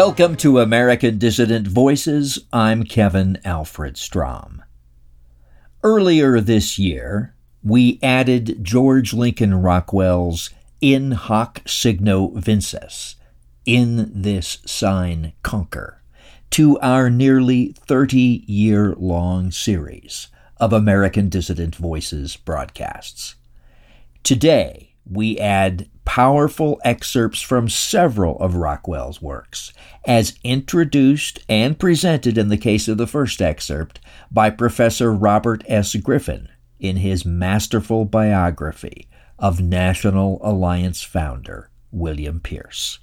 Welcome to American Dissident Voices. I'm Kevin Alfred Strom. Earlier this year, we added George Lincoln Rockwell's In Hoc Signo Vinces, In This Sign Conquer, to our nearly 30 year long series of American Dissident Voices broadcasts. Today, we add powerful excerpts from several of Rockwell's works, as introduced and presented in the case of the first excerpt by Professor Robert S. Griffin in his masterful biography of National Alliance founder William Pierce,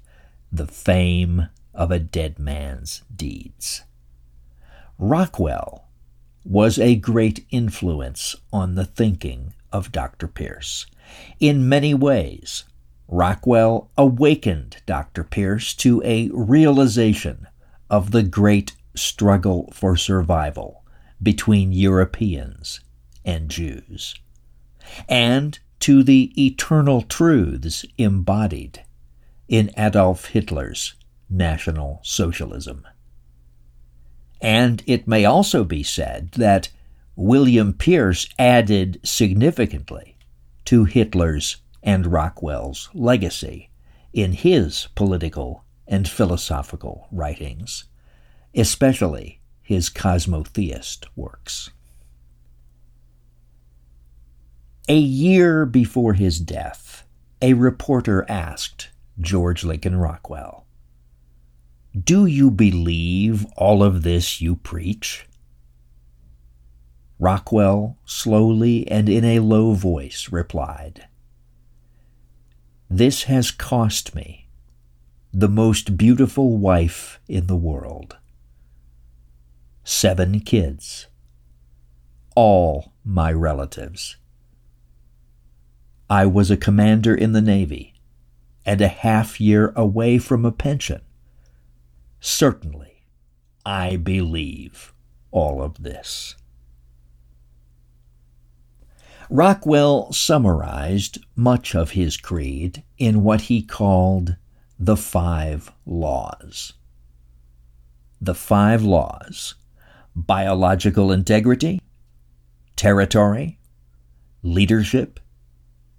The Fame of a Dead Man's Deeds. Rockwell was a great influence on the thinking of Dr. Pierce. In many ways, Rockwell awakened Dr. Pierce to a realization of the great struggle for survival between Europeans and Jews, and to the eternal truths embodied in Adolf Hitler's National Socialism. And it may also be said that William Pierce added significantly to Hitler's and Rockwell's legacy in his political and philosophical writings, especially his cosmotheist works. A year before his death, a reporter asked George Lincoln Rockwell, Do you believe all of this you preach? Rockwell slowly and in a low voice replied, this has cost me the most beautiful wife in the world. Seven kids. All my relatives. I was a commander in the Navy and a half year away from a pension. Certainly, I believe all of this. Rockwell summarized much of his creed in what he called the Five Laws. The Five Laws biological integrity, territory, leadership,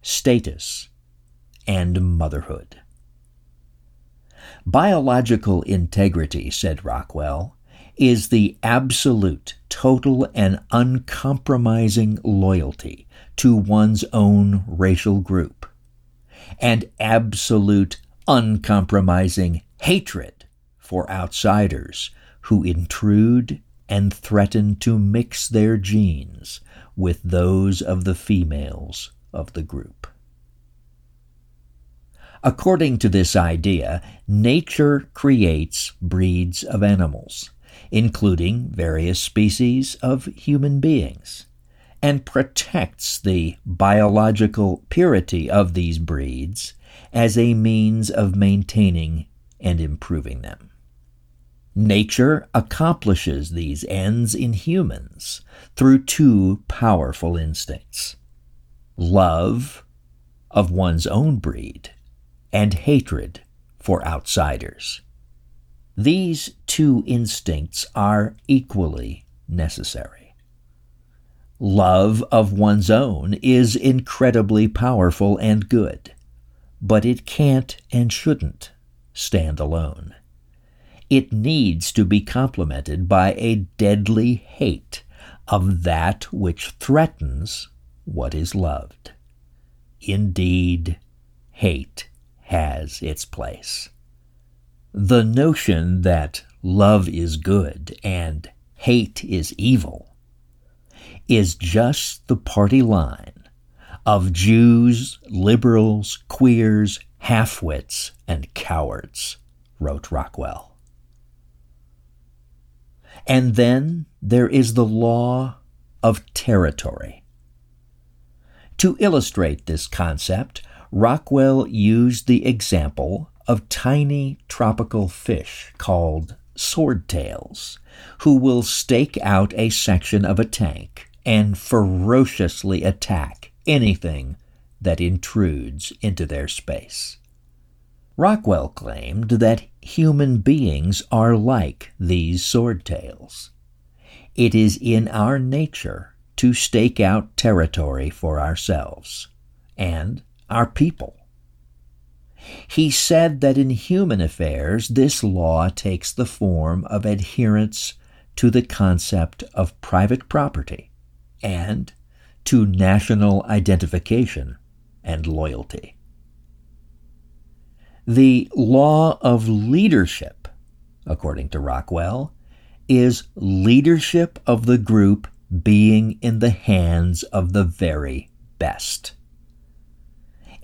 status, and motherhood. Biological integrity, said Rockwell, is the absolute, total, and uncompromising loyalty to one's own racial group, and absolute, uncompromising hatred for outsiders who intrude and threaten to mix their genes with those of the females of the group. According to this idea, nature creates breeds of animals including various species of human beings, and protects the biological purity of these breeds as a means of maintaining and improving them. Nature accomplishes these ends in humans through two powerful instincts love of one's own breed and hatred for outsiders. These two instincts are equally necessary. Love of one's own is incredibly powerful and good, but it can't and shouldn't stand alone. It needs to be complemented by a deadly hate of that which threatens what is loved. Indeed, hate has its place. The notion that love is good and hate is evil is just the party line of Jews, liberals, queers, halfwits, and cowards, wrote Rockwell. And then there is the law of territory. To illustrate this concept, Rockwell used the example of tiny tropical fish called swordtails, who will stake out a section of a tank and ferociously attack anything that intrudes into their space. Rockwell claimed that human beings are like these sword tails. It is in our nature to stake out territory for ourselves and our people. He said that in human affairs, this law takes the form of adherence to the concept of private property and to national identification and loyalty. The law of leadership, according to Rockwell, is leadership of the group being in the hands of the very best.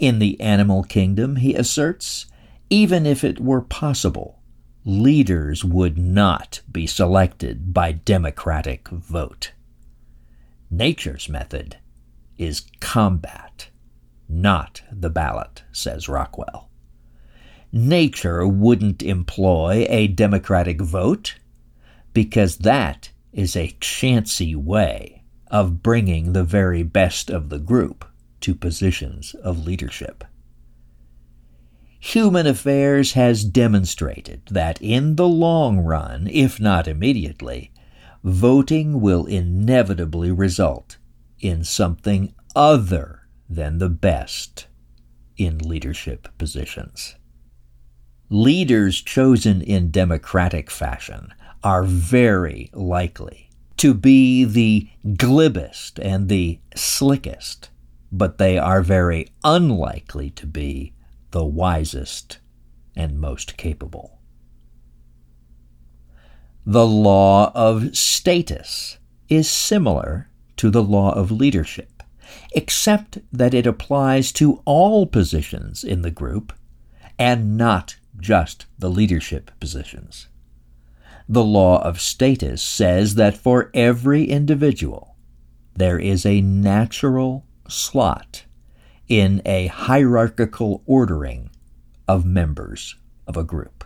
In the animal kingdom, he asserts, even if it were possible, leaders would not be selected by democratic vote. Nature's method is combat, not the ballot, says Rockwell. Nature wouldn't employ a democratic vote because that is a chancy way of bringing the very best of the group to positions of leadership. Human affairs has demonstrated that in the long run, if not immediately, voting will inevitably result in something other than the best in leadership positions. Leaders chosen in democratic fashion are very likely to be the glibest and the slickest, but they are very unlikely to be the wisest and most capable. The law of status is similar to the law of leadership, except that it applies to all positions in the group and not just the leadership positions. The law of status says that for every individual, there is a natural slot in a hierarchical ordering of members of a group.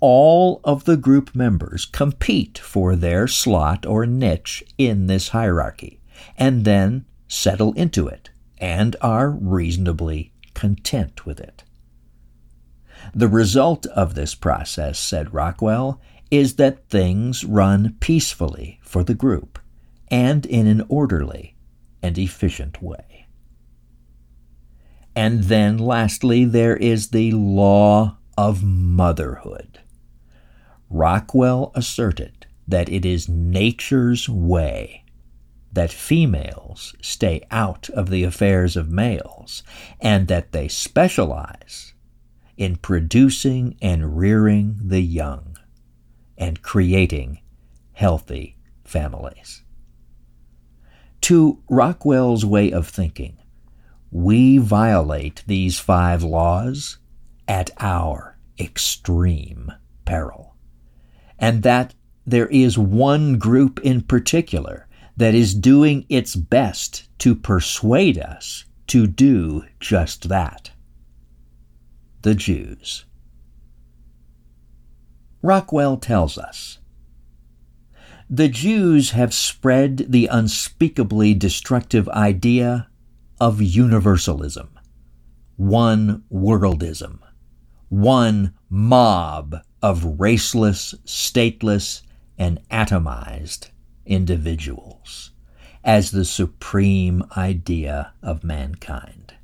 All of the group members compete for their slot or niche in this hierarchy and then settle into it and are reasonably content with it. The result of this process, said Rockwell, is that things run peacefully for the group and in an orderly and efficient way. And then, lastly, there is the law of motherhood. Rockwell asserted that it is nature's way that females stay out of the affairs of males and that they specialize in producing and rearing the young and creating healthy families. To Rockwell's way of thinking, we violate these five laws at our extreme peril, and that there is one group in particular that is doing its best to persuade us to do just that the Jews. Rockwell tells us the Jews have spread the unspeakably destructive idea of universalism, one worldism, one mob of raceless, stateless, and atomized individuals as the supreme idea of mankind.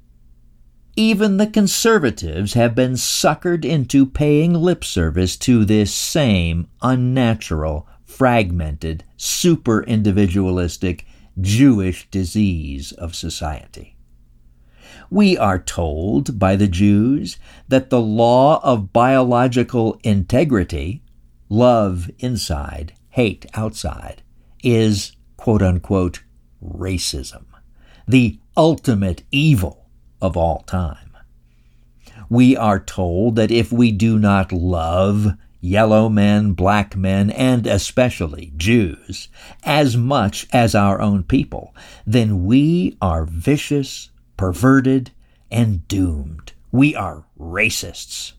Even the conservatives have been suckered into paying lip service to this same unnatural, fragmented, super individualistic, Jewish disease of society. We are told by the Jews that the law of biological integrity, love inside, hate outside, is quote unquote racism, the ultimate evil of all time. We are told that if we do not love yellow men, black men, and especially Jews as much as our own people, then we are vicious, perverted, and doomed. We are racists.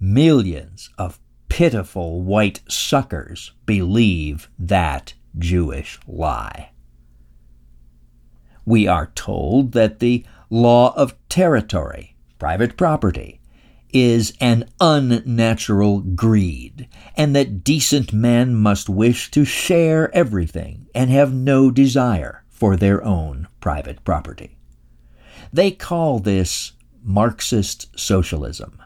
Millions of pitiful white suckers believe that Jewish lie. We are told that the law of territory private property, is an unnatural greed, and that decent men must wish to share everything and have no desire for their own private property. They call this Marxist socialism,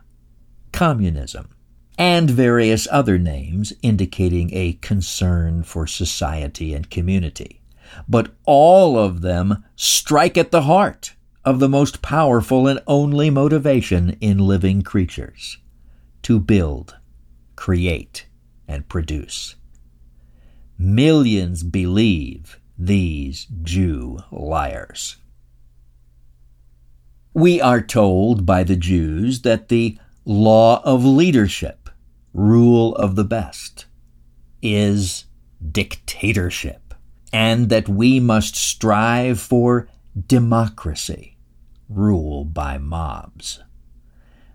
communism, and various other names indicating a concern for society and community. But all of them strike at the heart of the most powerful and only motivation in living creatures to build, create, and produce. Millions believe these Jew liars. We are told by the Jews that the law of leadership, rule of the best, is dictatorship, and that we must strive for democracy rule by mobs.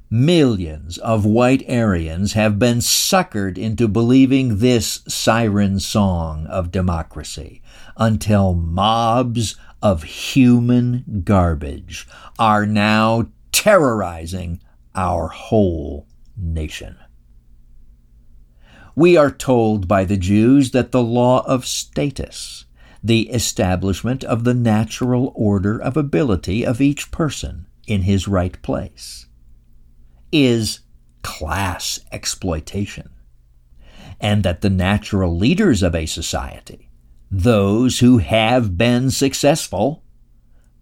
Millions of white Aryans have been suckered into believing this siren song of democracy until mobs of human garbage are now terrorizing our whole nation. We are told by the Jews that the law of status the establishment of the natural order of ability of each person in his right place, is class exploitation, and that the natural leaders of a society, those who have been successful,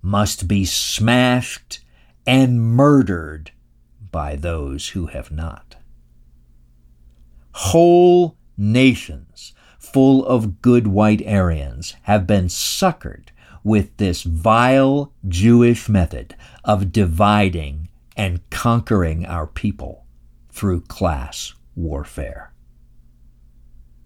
must be smashed and murdered by those who have not. Whole nations full of good white Aryans have been suckered with this vile Jewish method of dividing and conquering our people through class warfare.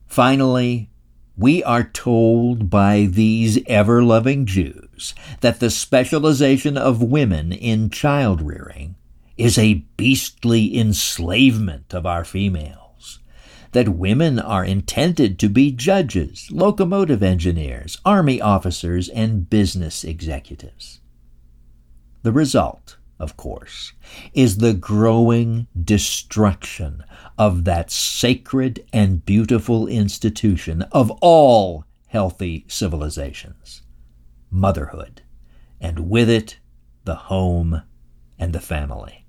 Finally, we are told by these ever loving Jews that the specialization of women in child rearing is a beastly enslavement of our females that women are intended to be judges, locomotive engineers, army officers, and business executives. The result, of course, is the growing destruction of that sacred and beautiful institution of all healthy civilizations motherhood, and with it, the home and the family.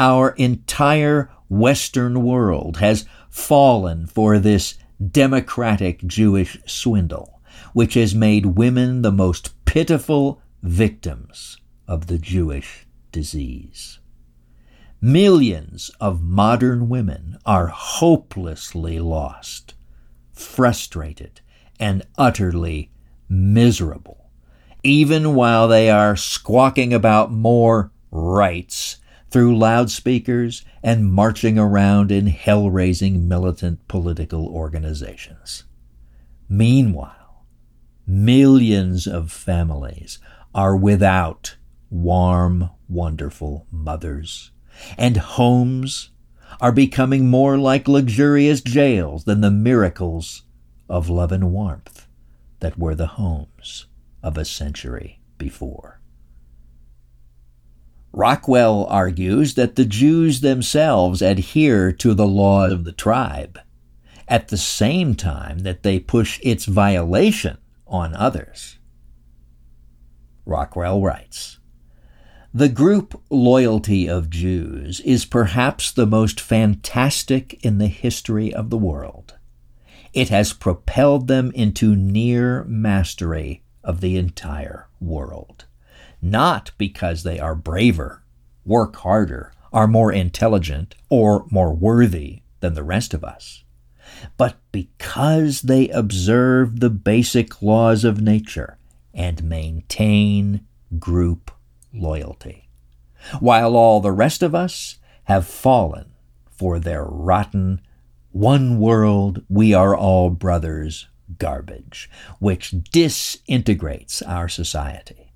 Our entire Western world has fallen for this democratic Jewish swindle, which has made women the most pitiful victims of the Jewish disease. Millions of modern women are hopelessly lost, frustrated, and utterly miserable, even while they are squawking about more rights through loudspeakers and marching around in hell raising militant political organizations. Meanwhile, millions of families are without warm, wonderful mothers, and homes are becoming more like luxurious jails than the miracles of love and warmth that were the homes of a century before. Rockwell argues that the Jews themselves adhere to the law of the tribe, at the same time that they push its violation on others. Rockwell writes The group loyalty of Jews is perhaps the most fantastic in the history of the world. It has propelled them into near mastery of the entire world not because they are braver, work harder, are more intelligent, or more worthy than the rest of us, but because they observe the basic laws of nature and maintain group loyalty, while all the rest of us have fallen for their rotten, one world, we are all brothers garbage, which disintegrates our society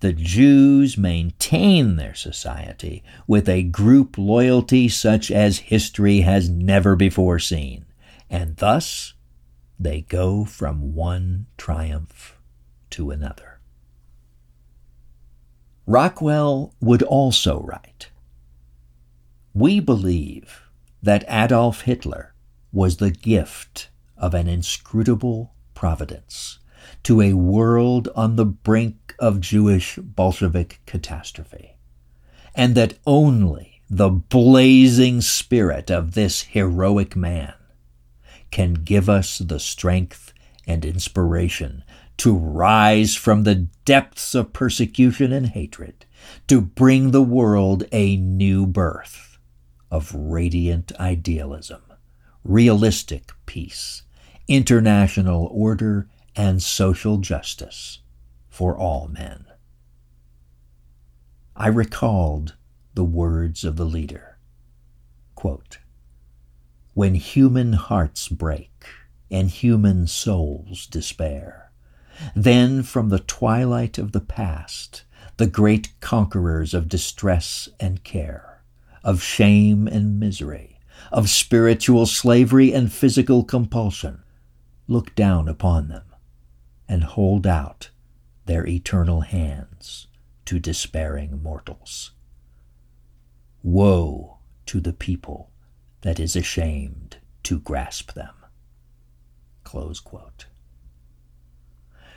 the Jews maintain their society with a group loyalty such as history has never before seen, and thus they go from one triumph to another. Rockwell would also write We believe that Adolf Hitler was the gift of an inscrutable providence to a world on the brink of Jewish Bolshevik catastrophe, and that only the blazing spirit of this heroic man can give us the strength and inspiration to rise from the depths of persecution and hatred, to bring the world a new birth of radiant idealism, realistic peace, international order, and social justice for all men. I recalled the words of the leader. Quote, when human hearts break and human souls despair, then from the twilight of the past, the great conquerors of distress and care, of shame and misery, of spiritual slavery and physical compulsion, look down upon them and hold out their eternal hands to despairing mortals. Woe to the people that is ashamed to grasp them.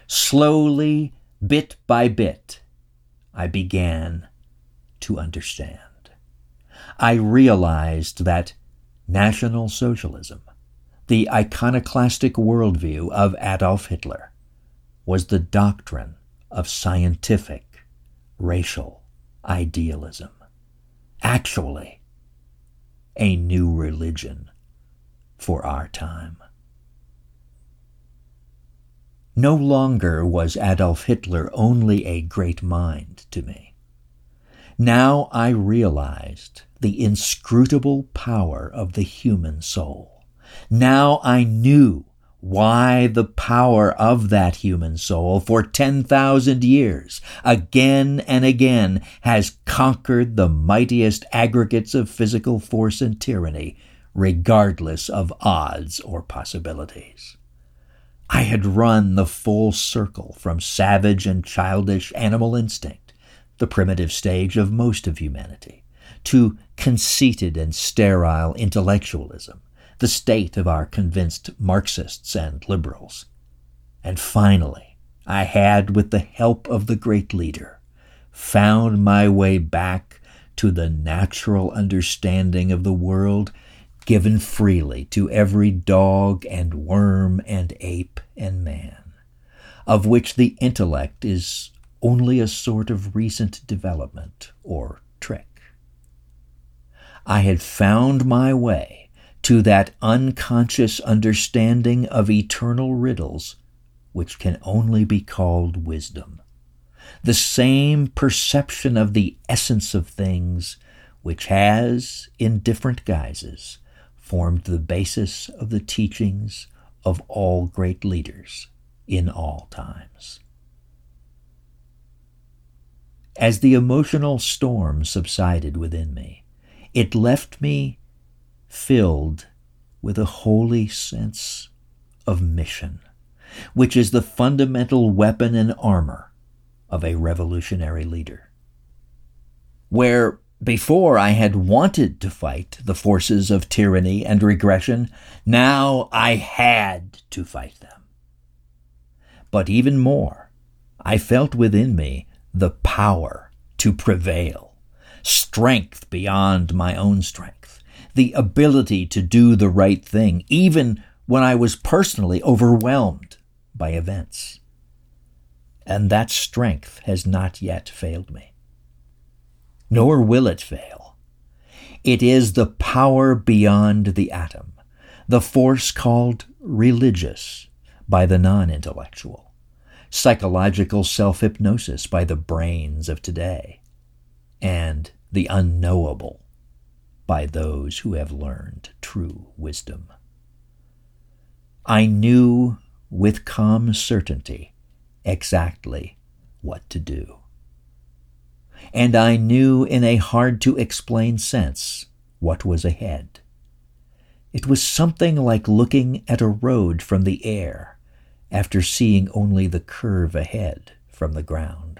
Slowly, bit by bit, I began to understand. I realized that National Socialism, the iconoclastic worldview of Adolf Hitler, was the doctrine of scientific racial idealism. Actually, a new religion for our time. No longer was Adolf Hitler only a great mind to me. Now I realized the inscrutable power of the human soul. Now I knew why the power of that human soul for 10,000 years again and again has conquered the mightiest aggregates of physical force and tyranny, regardless of odds or possibilities. I had run the full circle from savage and childish animal instinct, the primitive stage of most of humanity, to conceited and sterile intellectualism, the state of our convinced Marxists and liberals. And finally, I had, with the help of the great leader, found my way back to the natural understanding of the world given freely to every dog and worm and ape and man, of which the intellect is only a sort of recent development or trick. I had found my way to that unconscious understanding of eternal riddles which can only be called wisdom. The same perception of the essence of things which has, in different guises, formed the basis of the teachings of all great leaders in all times. As the emotional storm subsided within me, it left me filled with a holy sense of mission, which is the fundamental weapon and armor of a revolutionary leader. Where before I had wanted to fight the forces of tyranny and regression, now I had to fight them. But even more, I felt within me the power to prevail, strength beyond my own strength the ability to do the right thing, even when I was personally overwhelmed by events. And that strength has not yet failed me. Nor will it fail. It is the power beyond the atom, the force called religious by the non intellectual, psychological self hypnosis by the brains of today, and the unknowable by those who have learned true wisdom. I knew with calm certainty exactly what to do. And I knew in a hard to explain sense what was ahead. It was something like looking at a road from the air after seeing only the curve ahead from the ground.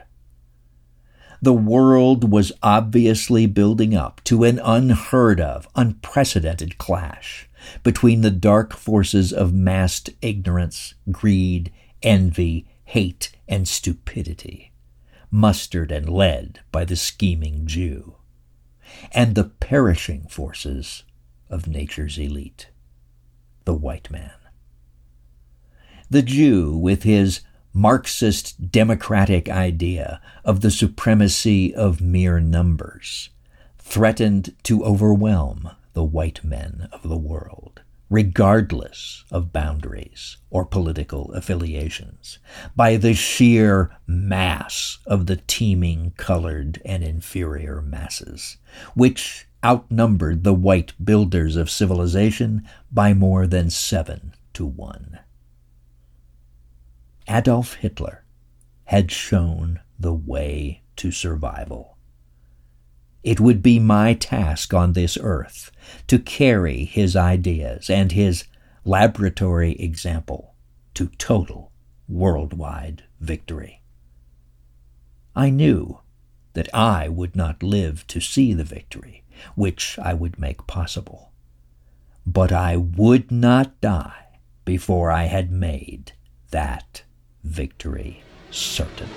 The world was obviously building up to an unheard of, unprecedented clash between the dark forces of massed ignorance, greed, envy, hate, and stupidity, mustered and led by the scheming Jew, and the perishing forces of nature's elite, the white man. The Jew, with his Marxist democratic idea of the supremacy of mere numbers, threatened to overwhelm the white men of the world, regardless of boundaries or political affiliations, by the sheer mass of the teeming colored and inferior masses, which outnumbered the white builders of civilization by more than seven to one. Adolf Hitler had shown the way to survival. It would be my task on this earth to carry his ideas and his laboratory example to total worldwide victory. I knew that I would not live to see the victory which I would make possible, but I would not die before I had made that victory certain.